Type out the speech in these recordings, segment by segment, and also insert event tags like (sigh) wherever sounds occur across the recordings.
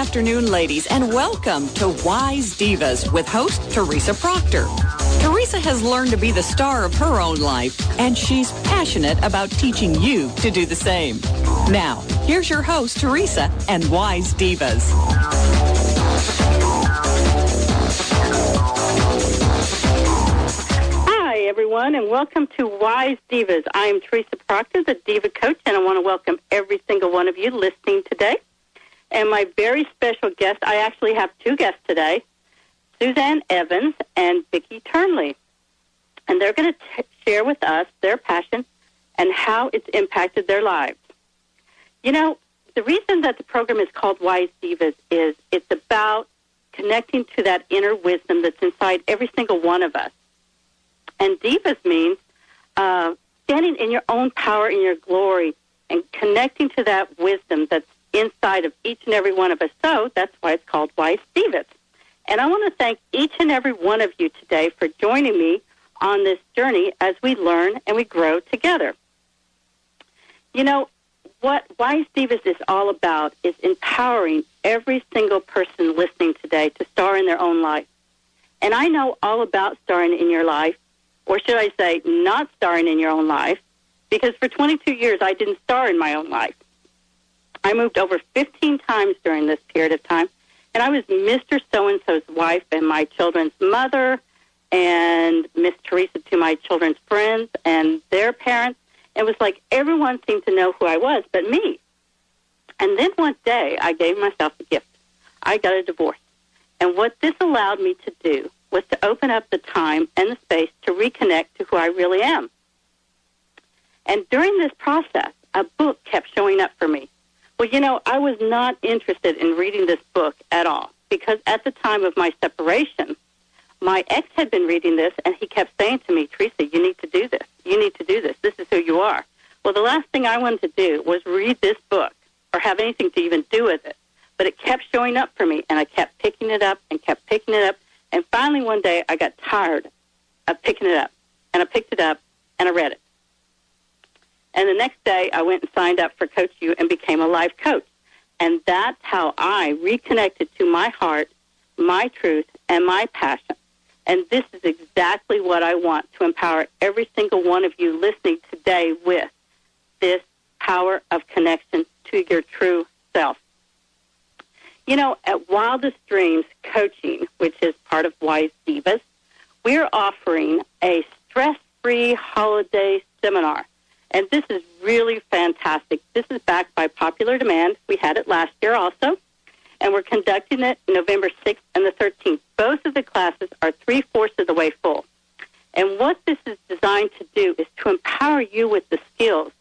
afternoon, ladies, and welcome to Wise Divas with host Teresa Proctor. Teresa has learned to be the star of her own life, and she's passionate about teaching you to do the same. Now, here's your host, Teresa, and Wise Divas. Hi, everyone, and welcome to Wise Divas. I am Teresa Proctor, the Diva Coach, and I want to welcome every single one of you listening today. And my very special guest, I actually have two guests today, Suzanne Evans and Vicki Turnley. And they're going to share with us their passion and how it's impacted their lives. You know, the reason that the program is called Wise Divas is it's about connecting to that inner wisdom that's inside every single one of us. And divas means uh, standing in your own power and your glory and connecting to that wisdom that's inside of each and every one of us. So that's why it's called Wise Divas. And I want to thank each and every one of you today for joining me on this journey as we learn and we grow together. You know, what Wise Divas is all about is empowering every single person listening today to star in their own life. And I know all about starring in your life, or should I say, not starring in your own life, because for 22 years I didn't star in my own life. I moved over 15 times during this period of time, and I was Mr. So and so's wife and my children's mother, and Miss Teresa to my children's friends and their parents. It was like everyone seemed to know who I was but me. And then one day, I gave myself a gift. I got a divorce. And what this allowed me to do was to open up the time and the space to reconnect to who I really am. And during this process, a book kept showing up for me. Well, you know, I was not interested in reading this book at all because at the time of my separation, my ex had been reading this and he kept saying to me, Teresa, you need to do this. You need to do this. This is who you are. Well, the last thing I wanted to do was read this book or have anything to even do with it. But it kept showing up for me and I kept picking it up and kept picking it up. And finally one day I got tired of picking it up and I picked it up and I read it. And the next day, I went and signed up for Coach U and became a life coach. And that's how I reconnected to my heart, my truth, and my passion. And this is exactly what I want to empower every single one of you listening today with this power of connection to your true self. You know, at Wildest Dreams Coaching, which is part of Wise Divas, we're offering a stress free holiday seminar. And this is really fantastic. This is backed by popular demand. We had it last year also. And we're conducting it November 6th and the 13th. Both of the classes are three fourths of the way full. And what this is designed to do is to empower you with the skills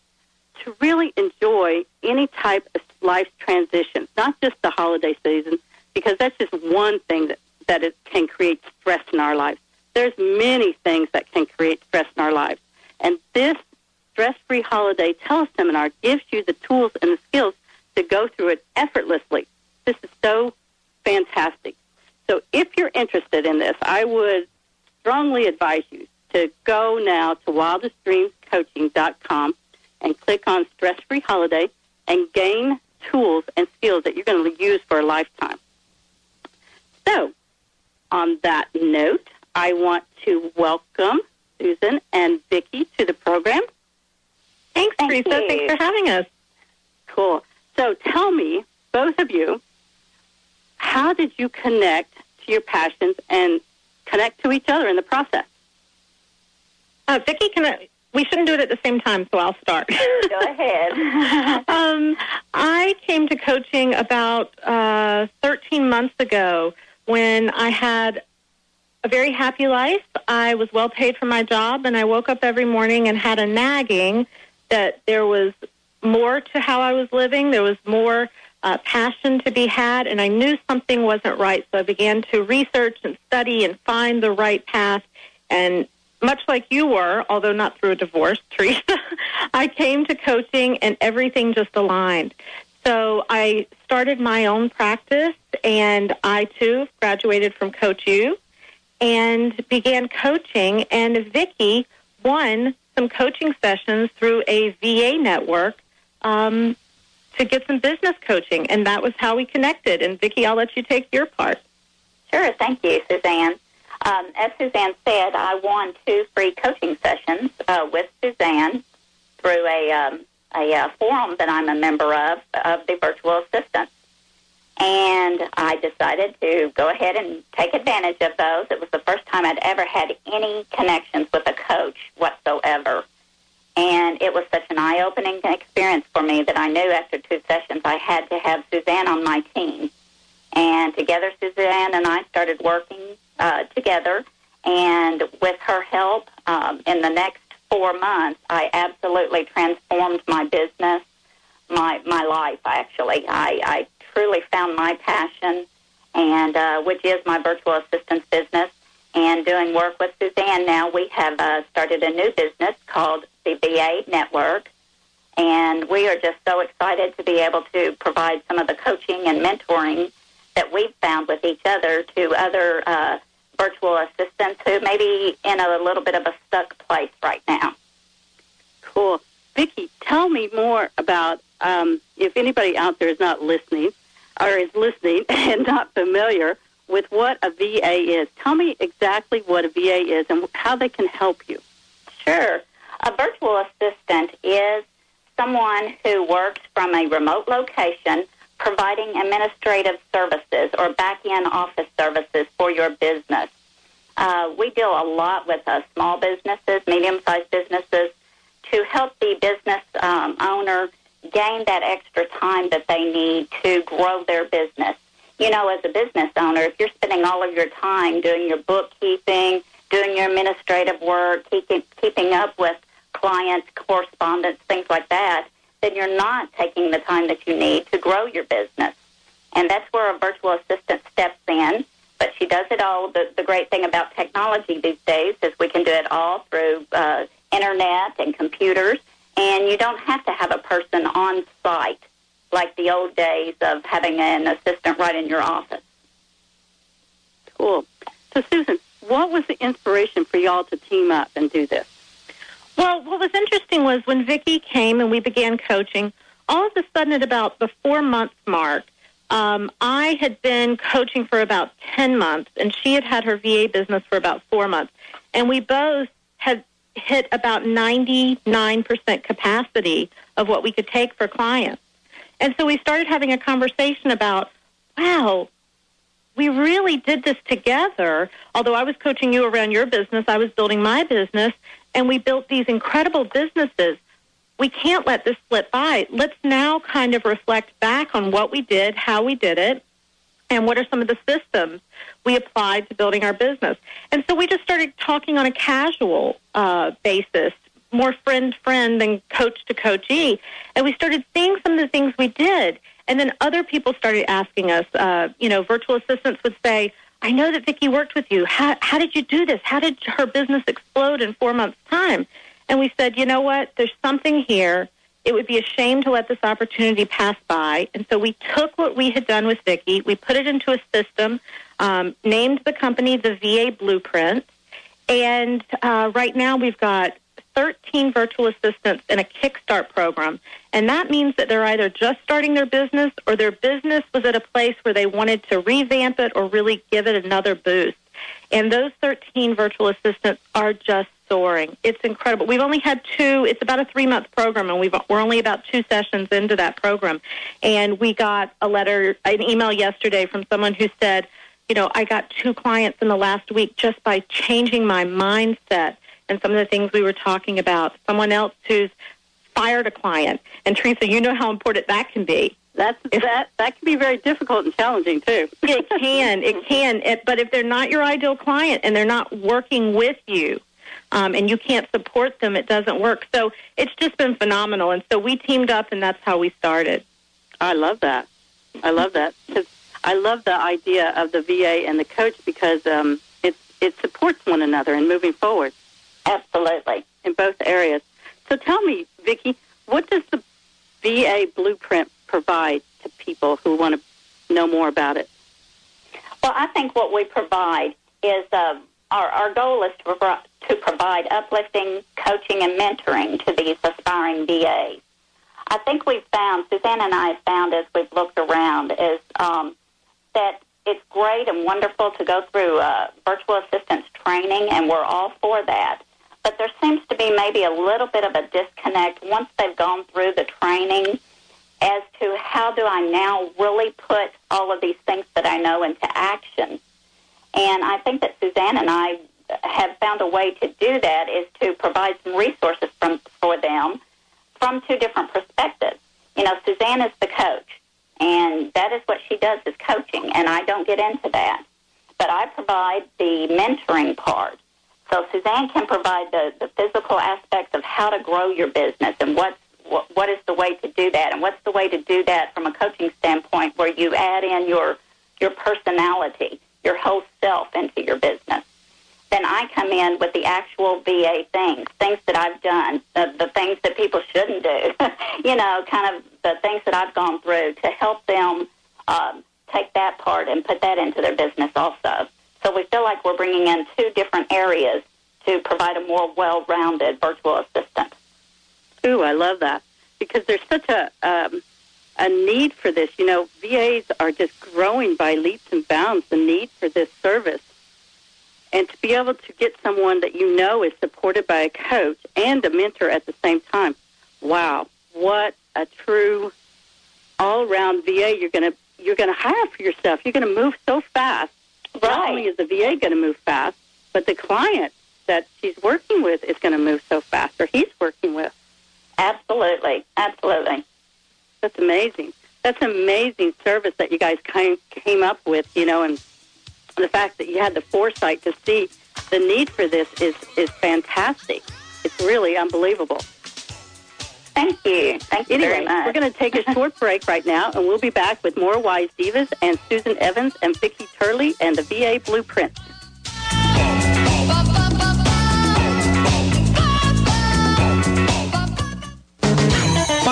to really enjoy any type of life transition, not just the holiday season, because that's just one thing that, that it can create stress in our lives. There's many things that can create stress in our lives. And this stress-free holiday teleseminar gives you the tools and the skills to go through it effortlessly. This is so fantastic. So if you're interested in this, I would strongly advise you to go now to wildestdreamscoaching.com and click on stress-free holiday and gain tools and skills that you're going to use for a lifetime. So, on that note, I want to welcome Susan and Vicki to the program. Thanks, Thank Teresa. you. Thanks for having us. Cool. So tell me, both of you, how did you connect to your passions and connect to each other in the process? Uh, Vicki, can I, we shouldn't do it at the same time, so I'll start. Go ahead. (laughs) um, I came to coaching about uh, 13 months ago when I had a very happy life. I was well paid for my job, and I woke up every morning and had a nagging that there was more to how I was living. There was more uh, passion to be had, and I knew something wasn't right. So I began to research and study and find the right path. And much like you were, although not through a divorce, (laughs) Teresa, I came to coaching and everything just aligned. So I started my own practice, and I too graduated from Coach U and began coaching. And Vicki won some coaching sessions through a VA network um, to get some business coaching, and that was how we connected. And Vicki, I'll let you take your part. Sure, thank you, Suzanne. Um, as Suzanne said, I won two free coaching sessions uh, with Suzanne through a um, a uh, forum that I'm a member of of the virtual assistants. And I decided to go ahead and take advantage of those. It was the first time I'd ever had any connections with a coach whatsoever. And it was such an eye opening experience for me that I knew after two sessions I had to have Suzanne on my team. And together, Suzanne and I started working uh, together. And with her help, um, in the next four months, I absolutely transformed my business, my my life. Actually, I, I truly found my passion, and uh, which is my virtual assistance business. And doing work with Suzanne now, we have uh, started a new business called the VA Network, and we are just so excited to be able to provide some of the coaching and mentoring that we've found with each other to other uh, virtual assistants who may be in a little bit of a stuck place right now. Cool. Vicki, tell me more about um, if anybody out there is not listening or is listening (laughs) and not familiar with what a VA is. Tell me exactly what a VA is and how they can help you. Sure. A virtual assistant is someone who works from a remote location providing administrative services or back end office services for your business. Uh, we deal a lot with uh, small businesses, medium sized businesses, to help the business um, owner gain that extra time that they need to grow their business. You know, as a business owner, if you're spending all of your time doing your bookkeeping, doing your administrative work, keeping, keeping up with clients, correspondence, things like that, then you're not taking the time that you need to grow your business. And that's where a virtual assistant steps in. But she does it all. The, the great thing about technology these days is we can do it all through uh, internet and computers, and you don't have to have a person on site like the old days of having an assistant right in your office. Cool. So, Susan, what was the inspiration for y'all to team up and do this? Well, what was interesting was when Vicki came and we began coaching, all of a sudden at about the four month mark, um, I had been coaching for about 10 months, and she had had her VA business for about four months. And we both had hit about 99% capacity of what we could take for clients. And so we started having a conversation about, wow, we really did this together. Although I was coaching you around your business, I was building my business, and we built these incredible businesses. We can't let this slip by. Let's now kind of reflect back on what we did, how we did it, and what are some of the systems we applied to building our business. And so we just started talking on a casual uh, basis, more friend friend than coach to coachee. And we started seeing some of the things we did. And then other people started asking us, uh, you know, virtual assistants would say, I know that Vicki worked with you. How, how did you do this? How did her business explode in four months' time? And we said, you know what? There's something here it would be a shame to let this opportunity pass by. And so we took what we had done with Vicki, we put it into a system, um, named the company the VA Blueprint, and uh, right now we've got 13 virtual assistants in a Kickstart program. And that means that they're either just starting their business or their business was at a place where they wanted to revamp it or really give it another boost. And those 13 virtual assistants are just soaring. It's incredible. We've only had two. It's about a three month program, and we've we're only about two sessions into that program. And we got a letter, an email yesterday from someone who said, you know, I got two clients in the last week just by changing my mindset and some of the things we were talking about. Someone else who's fired a client, and Teresa, you know how important that can be. That's that that can be very difficult and challenging too. it can, it can. It, but if they're not your ideal client and they're not working with you, um, and you can't support them, it doesn't work. So it's just been phenomenal. And so we teamed up, and that's how we started. I love that. I love that because I love the idea of the VA and the coach because um, it it supports one another in moving forward. Absolutely, in both areas. So tell me, Vicki, what does the VA blueprint provide to people who want to know more about it? Well, I think what we provide is uh, our, our goal is to, pro- to provide uplifting coaching and mentoring to these aspiring VAs. I think we've found, Suzanne and I have found as we've looked around, is um, that it's great and wonderful to go through uh, virtual assistance training, and we're all for that. But there seems to be maybe a little bit of a disconnect once they've gone through the training as to how do I now really put all of these things that I know into action. And I think that Suzanne and I have found a way to do that is to provide some resources from, for them from two different perspectives. You know, Suzanne is the coach, and that is what she does is coaching, and I don't get into that. But I provide the mentoring part. So Suzanne can provide the, the physical aspects of how to grow your business and what's what, what is the way to do that, and what's the way to do that from a coaching standpoint, where you add in your your personality, your whole self into your business. Then I come in with the actual VA things, things that I've done, the, the things that people shouldn't do, (laughs) you know, kind of the things that I've gone through to help them um, take that part and put that into their business also. So we feel like we're bringing in two different areas to provide a more well-rounded virtual assistant. Ooh, I love that because there's such a um, a need for this. You know, VAs are just growing by leaps and bounds. The need for this service, and to be able to get someone that you know is supported by a coach and a mentor at the same time. Wow, what a true all round VA you're going to you're going to hire for yourself. You're going to move so fast. Right. Not only is the VA going to move fast, but the client that she's working with is going to move so fast, or he's working with. Absolutely, absolutely. That's amazing. That's amazing service that you guys came came up with, you know, and the fact that you had the foresight to see the need for this is is fantastic. It's really unbelievable. Thank you. Thank you Anyway, very much. we're going to take a (laughs) short break right now, and we'll be back with more Wise Divas and Susan Evans and Vicki Turley and the VA Blueprint.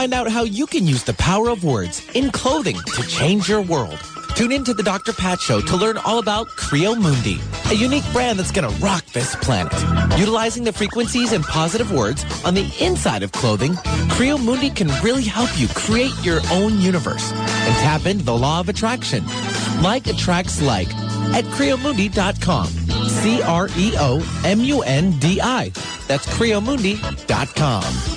Find out how you can use the power of words in clothing to change your world. Tune in to the Dr. Pat Show to learn all about Creo Mundi, a unique brand that's going to rock this planet. Utilizing the frequencies and positive words on the inside of clothing, Creo Mundi can really help you create your own universe and tap into the law of attraction. Like attracts like at creomundi.com. C-R-E-O-M-U-N-D-I. That's creomundi.com.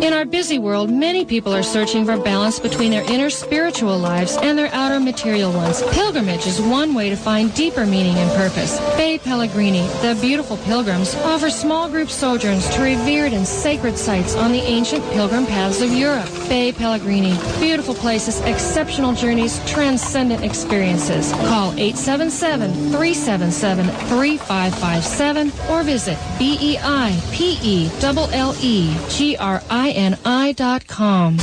In our busy world, many people are searching for balance between their inner spiritual lives and their outer material ones. Pilgrimage is one way to find deeper meaning and purpose. Bei Pellegrini, the beautiful pilgrims, offer small group sojourns to revered and sacred sites on the ancient pilgrim paths of Europe. Bei Pellegrini, beautiful places, exceptional journeys, transcendent experiences. Call 877-377-3557 or visit B-E-I-P-E-L-L-E-G-R-I N-I.com.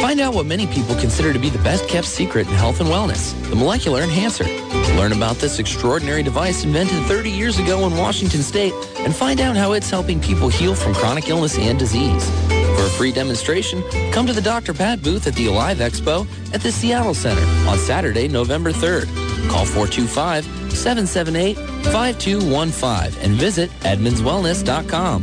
Find out what many people consider to be the best kept secret in health and wellness, the molecular enhancer. Learn about this extraordinary device invented 30 years ago in Washington state and find out how it's helping people heal from chronic illness and disease. For a free demonstration, come to the Dr. Pat booth at the Alive Expo at the Seattle Center on Saturday, November 3rd. Call 425-778-5215 and visit edmondswellness.com.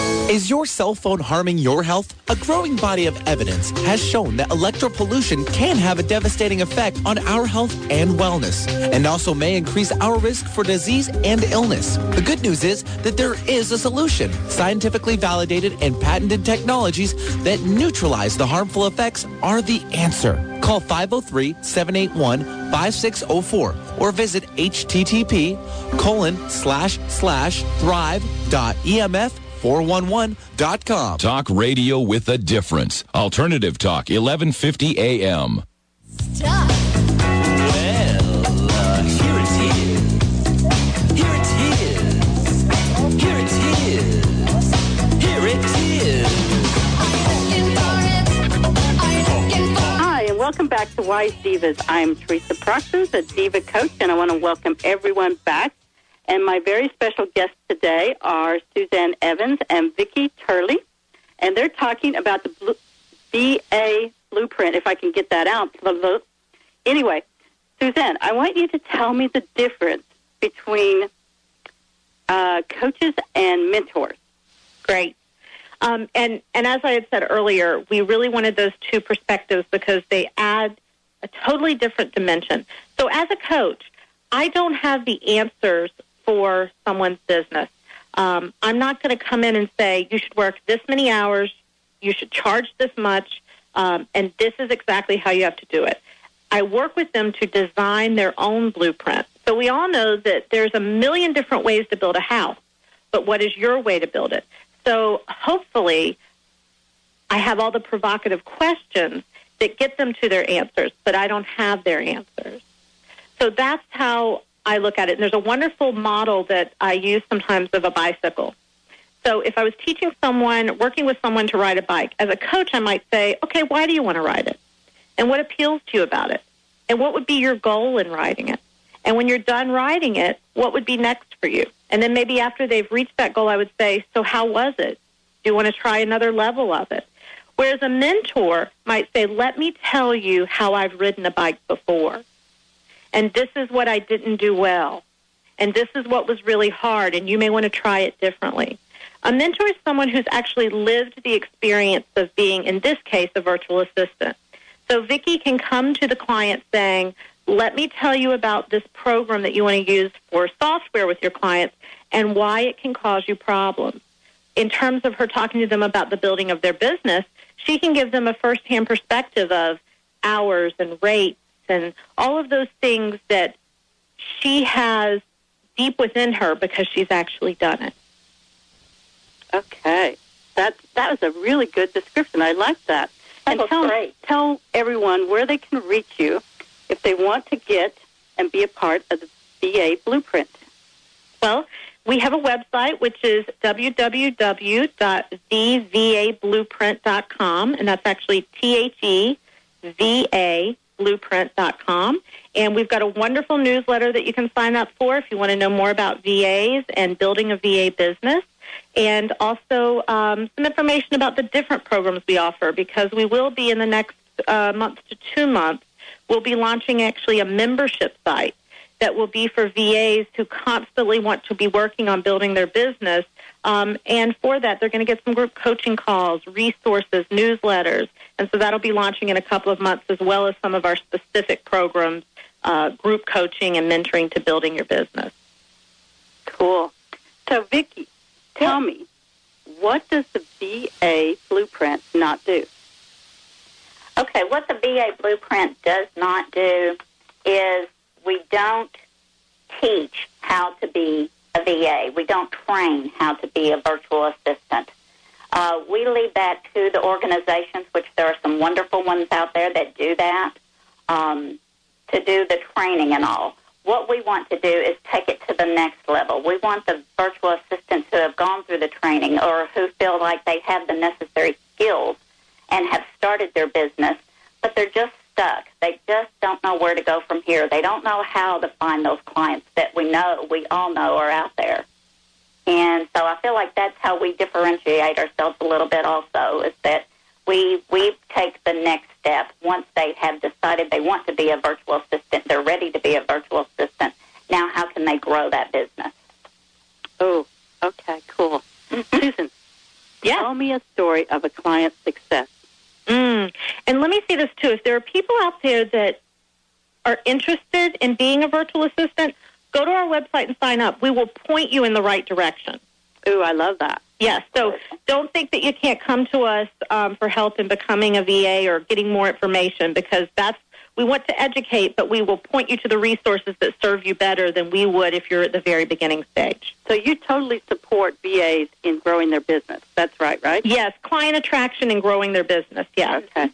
Is your cell phone harming your health? A growing body of evidence has shown that electropollution can have a devastating effect on our health and wellness, and also may increase our risk for disease and illness. The good news is that there is a solution. Scientifically validated and patented technologies that neutralize the harmful effects are the answer. Call 503-781-5604 or visit http colon slash slash thrive.emf 411.com. Talk radio with a difference. Alternative Talk, 1150 AM. Well, uh, here it is. Here it is. Here it is. Here it is. Hi, and welcome back to Wise Divas. I'm Teresa Proctor, the Diva Coach, and I want to welcome everyone back. And my very special guests today are Suzanne Evans and Vicki Turley, and they're talking about the VA blueprint, if I can get that out. Anyway, Suzanne, I want you to tell me the difference between uh, coaches and mentors. Great. Um, and, and as I had said earlier, we really wanted those two perspectives because they add a totally different dimension. So as a coach, I don't have the answers for someone's business. Um, I'm not going to come in and say, you should work this many hours, you should charge this much, um, and this is exactly how you have to do it. I work with them to design their own blueprint. So we all know that there's a million different ways to build a house, but what is your way to build it? So hopefully, I have all the provocative questions that get them to their answers, but I don't have their answers. So that's how I look at it. And there's a wonderful model that I use sometimes of a bicycle. So if I was teaching someone, working with someone to ride a bike, as a coach, I might say, okay, why do you want to ride it? And what appeals to you about it? And what would be your goal in riding it? And when you're done riding it, what would be next for you? And then maybe after they've reached that goal, I would say, so how was it? Do you want to try another level of it? Whereas a mentor might say, let me tell you how I've ridden a bike before. And this is what I didn't do well. And this is what was really hard, and you may want to try it differently. A mentor is someone who's actually lived the experience of being, in this case, a virtual assistant. So Vicki can come to the client saying, let me tell you about this program that you want to use for software with your clients and why it can cause you problems. In terms of her talking to them about the building of their business, she can give them a firsthand perspective of hours and rates and all of those things that she has deep within her because she's actually done it. Okay. That that was a really good description. I like that. That and tell, great. tell everyone where they can reach you if they want to get and be a part of the VA Blueprint. Well, we have a website which is www.thevablueprint.com, and that's actually T H E V A blueprint.com. And we've got a wonderful newsletter that you can sign up for if you want to know more about VAs and building a VA business. And also um, some information about the different programs we offer because we will be in the next uh, month to two months, we'll be launching actually a membership site that will be for VAs who constantly want to be working on building their business. Um, and for that, they're going to get some group coaching calls, resources, newsletters. And so that'll be launching in a couple of months, as well as some of our specific programs, uh, group coaching and mentoring to building your business. Cool. So, Vicki, tell me, what does the VA Blueprint not do? Okay, what the VA Blueprint does not do is we don't teach how to be a VA. We don't train how to be a virtual assistant. Uh, we leave that to the organizations, which there are some wonderful ones out there that do that, um, to do the training and all. What we want to do is take it to the next level. We want the virtual assistants who have gone through the training or who feel like they have the necessary skills and have started their business, but they're just stuck. They just don't know where to go from here. They don't know how to find those clients that we know, we all know are out there. And so I feel like that's how we differentiate ourselves a little bit also is that we we take the next step once they have decided they want to be a virtual assistant, they're ready to be a virtual assistant. Now how can they grow that business? Oh, okay, cool. (clears throat) Susan. Yeah. Tell me a story of a client's success. Mm. And let me say this too: if there are people out there that are interested in being a virtual assistant, go to our website and sign up. We will point you in the right direction. Ooh, I love that. Yes. So don't think that you can't come to us um, for help in becoming a VA or getting more information because that's we want to educate, but we will point you to the resources that serve you better than we would if you're at the very beginning stage. So you totally support VAs in growing their business. That's right, right? Yes, client attraction and growing their business. Yes. Okay.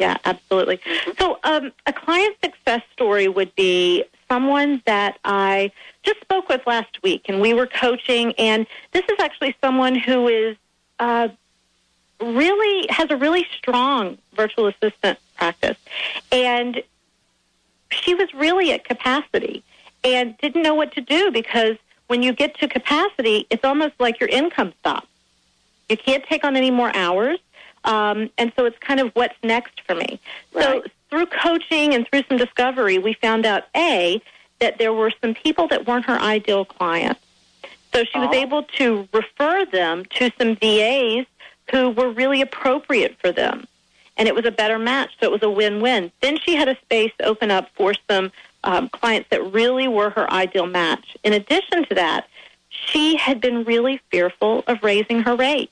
Yeah, absolutely. So, um, a client success story would be someone that I just spoke with last week, and we were coaching. And this is actually someone who is uh, really has a really strong virtual assistant practice, and she was really at capacity and didn't know what to do because when you get to capacity, it's almost like your income stops. You can't take on any more hours. Um, and so it's kind of what's next for me. So through coaching and through some discovery, we found out A, that there were some people that weren't her ideal clients. So she was able to refer them to some VAs who were really appropriate for them. And it was a better match, so it was a win-win. Then she had a space open up for some um, clients that really were her ideal match. In addition to that, she had been really fearful of raising her rate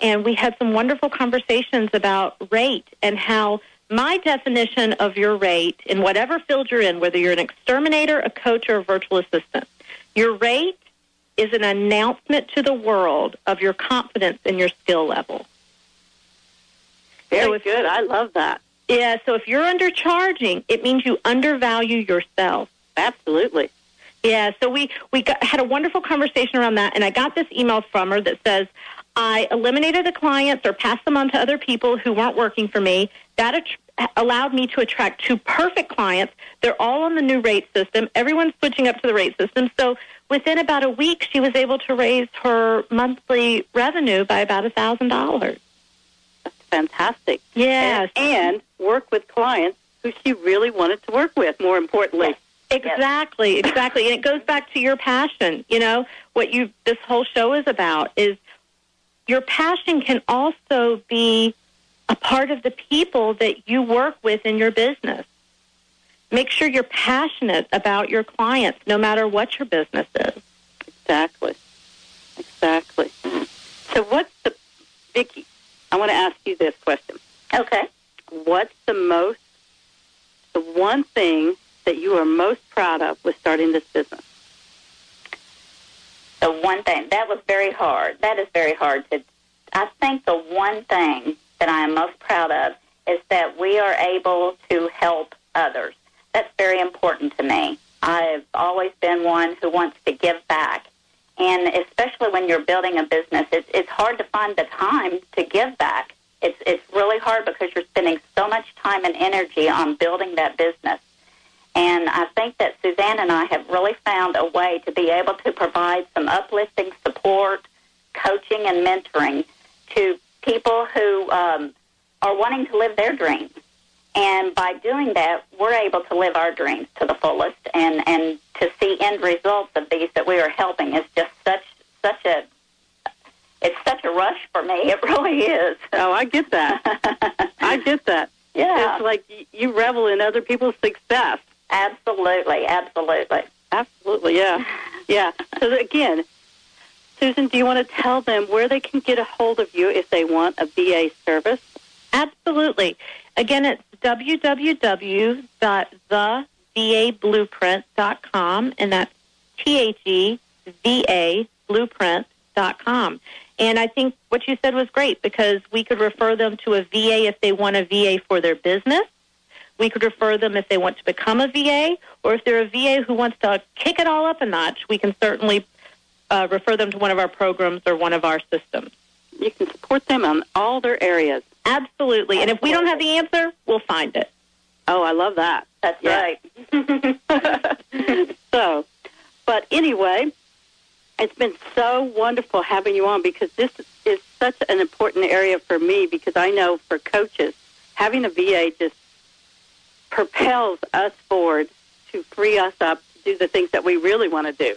and we had some wonderful conversations about rate and how my definition of your rate in whatever field you're in, whether you're an exterminator, a coach, or a virtual assistant, your rate is an announcement to the world of your confidence in your skill level. Very So good. I love that. Yeah, so if you're undercharging, it means you undervalue yourself. Absolutely. Yeah, so we we got, had a wonderful conversation around that, and I got this email from her that says, "I eliminated the clients or passed them on to other people who weren't working for me. That att- allowed me to attract two perfect clients. They're all on the new rate system. Everyone's switching up to the rate system. So within about a week, she was able to raise her monthly revenue by about a thousand dollars. Fantastic. Yes. And, and work with clients who she really wanted to work with, more importantly. Exactly, exactly. And it goes back to your passion. You know, what you this whole show is about is your passion can also be a part of the people that you work with in your business. Make sure you're passionate about your clients no matter what your business is. Exactly. Exactly. So what's the Vicky, I want to ask you this question. Okay. What's the most the one thing that you are most proud of with starting this business? The one thing that was very hard. That is very hard to. I think the one thing that I am most proud of is that we are able to help others. That's very important to me. I've always been one who wants to give back, and especially when you're building a business, it's it's hard to find the time to give back. It's it's really hard because you're spending so much time and energy on building that business. And I think that Suzanne and I have really found a way to be able to provide some uplifting support, coaching, and mentoring to people who um, are wanting to live their dreams. And by doing that, we're able to live our dreams to the fullest, and and to see end results of these that we are helping is just such such a it's such a rush for me. It (laughs) really is. Oh, I get that. (laughs) I get that. Yeah. It's like you revel in other people's success. Absolutely, absolutely. Absolutely, yeah. Yeah. So again, Susan, do you want to tell them where they can get a hold of you if they want a VA service? Absolutely. Again, it's www.thevablueprint.com, and that's T-H-E-V-A blueprint.com. And I think what you said was great because we could refer them to a VA if they want a VA for their business. We could refer them if they want to become a VA, or if they're a VA who wants to kick it all up a notch, we can certainly uh, refer them to one of our programs or one of our systems. You can support them on all their areas. Absolutely. And if we don't have the answer, we'll find it. Oh, I love that. That's Yeah. right. (laughs) so, but anyway, it's been so wonderful having you on because this is such an important area for me because I know for coaches, having a VA just propels us forward to free us up to do the things that we really want to do.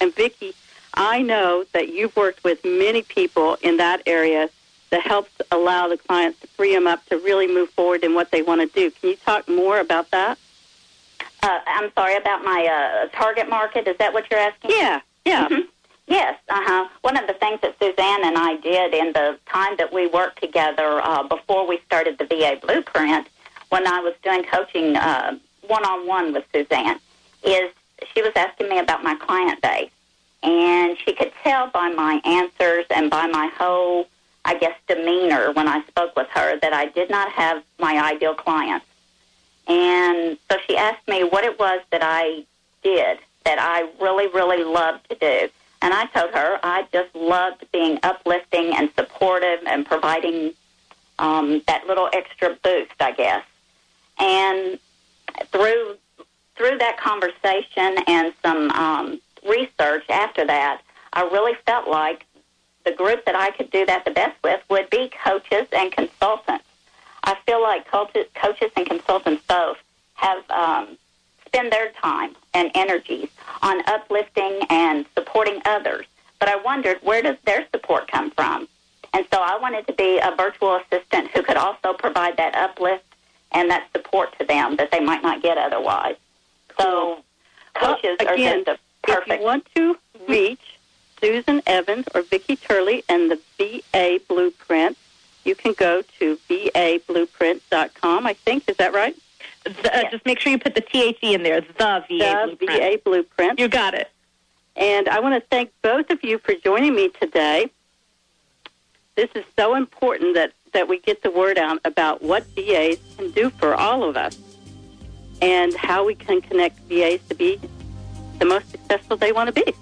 And Vicki, I know that you've worked with many people in that area that helps allow the clients to free them up to really move forward in what they want to do. Can you talk more about that? Uh, I'm sorry about my uh, target market. Is that what you're asking? Yeah, yeah. Mhm. Yes, uh huh. One of the things that Suzanne and I did in the time that we worked together uh, before we started the VA Blueprint, when I was doing coaching one on one with Suzanne, is she was asking me about my client base. And she could tell by my answers and by my whole, I guess, demeanor when I spoke with her that I did not have my ideal clients. And so she asked me what it was that I did that I really, really loved to do. And I told her I just loved being uplifting and supportive and providing um, that little extra boost, I guess. And through through that conversation and some um, research after that, I really felt like the group that I could do that the best with would be coaches and consultants. I feel like coaches, coaches and consultants both have um, spend their time and energies on uplifting and supporting others. But I wondered where does their support come from? And so I wanted to be a virtual assistant who could also provide that uplift and that support to them that they might not get otherwise. So coaches Well, again, are just a If you want to reach Susan Evans or Vicki Turley and the VA Blueprint, you can go to vablueprint.com, I think. Is that right? The- uh, Just make sure you put the THE in there. The VA The Blueprint. VA Blueprint. You got it. And I want to thank both of you for joining me today. This is so important that, that we get the word out about what VAs can do for all of us and how we can connect VAs to be the most successful they want to be.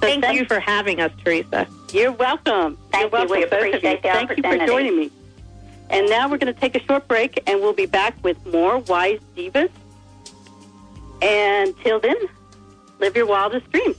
So Thank you for having us, Teresa. You're welcome. Thank You're you. We both of you. appreciate the Thank you for joining me. And now we're going to take a short break, and we'll be back with more Wise Divas. And till then, live your wildest dreams.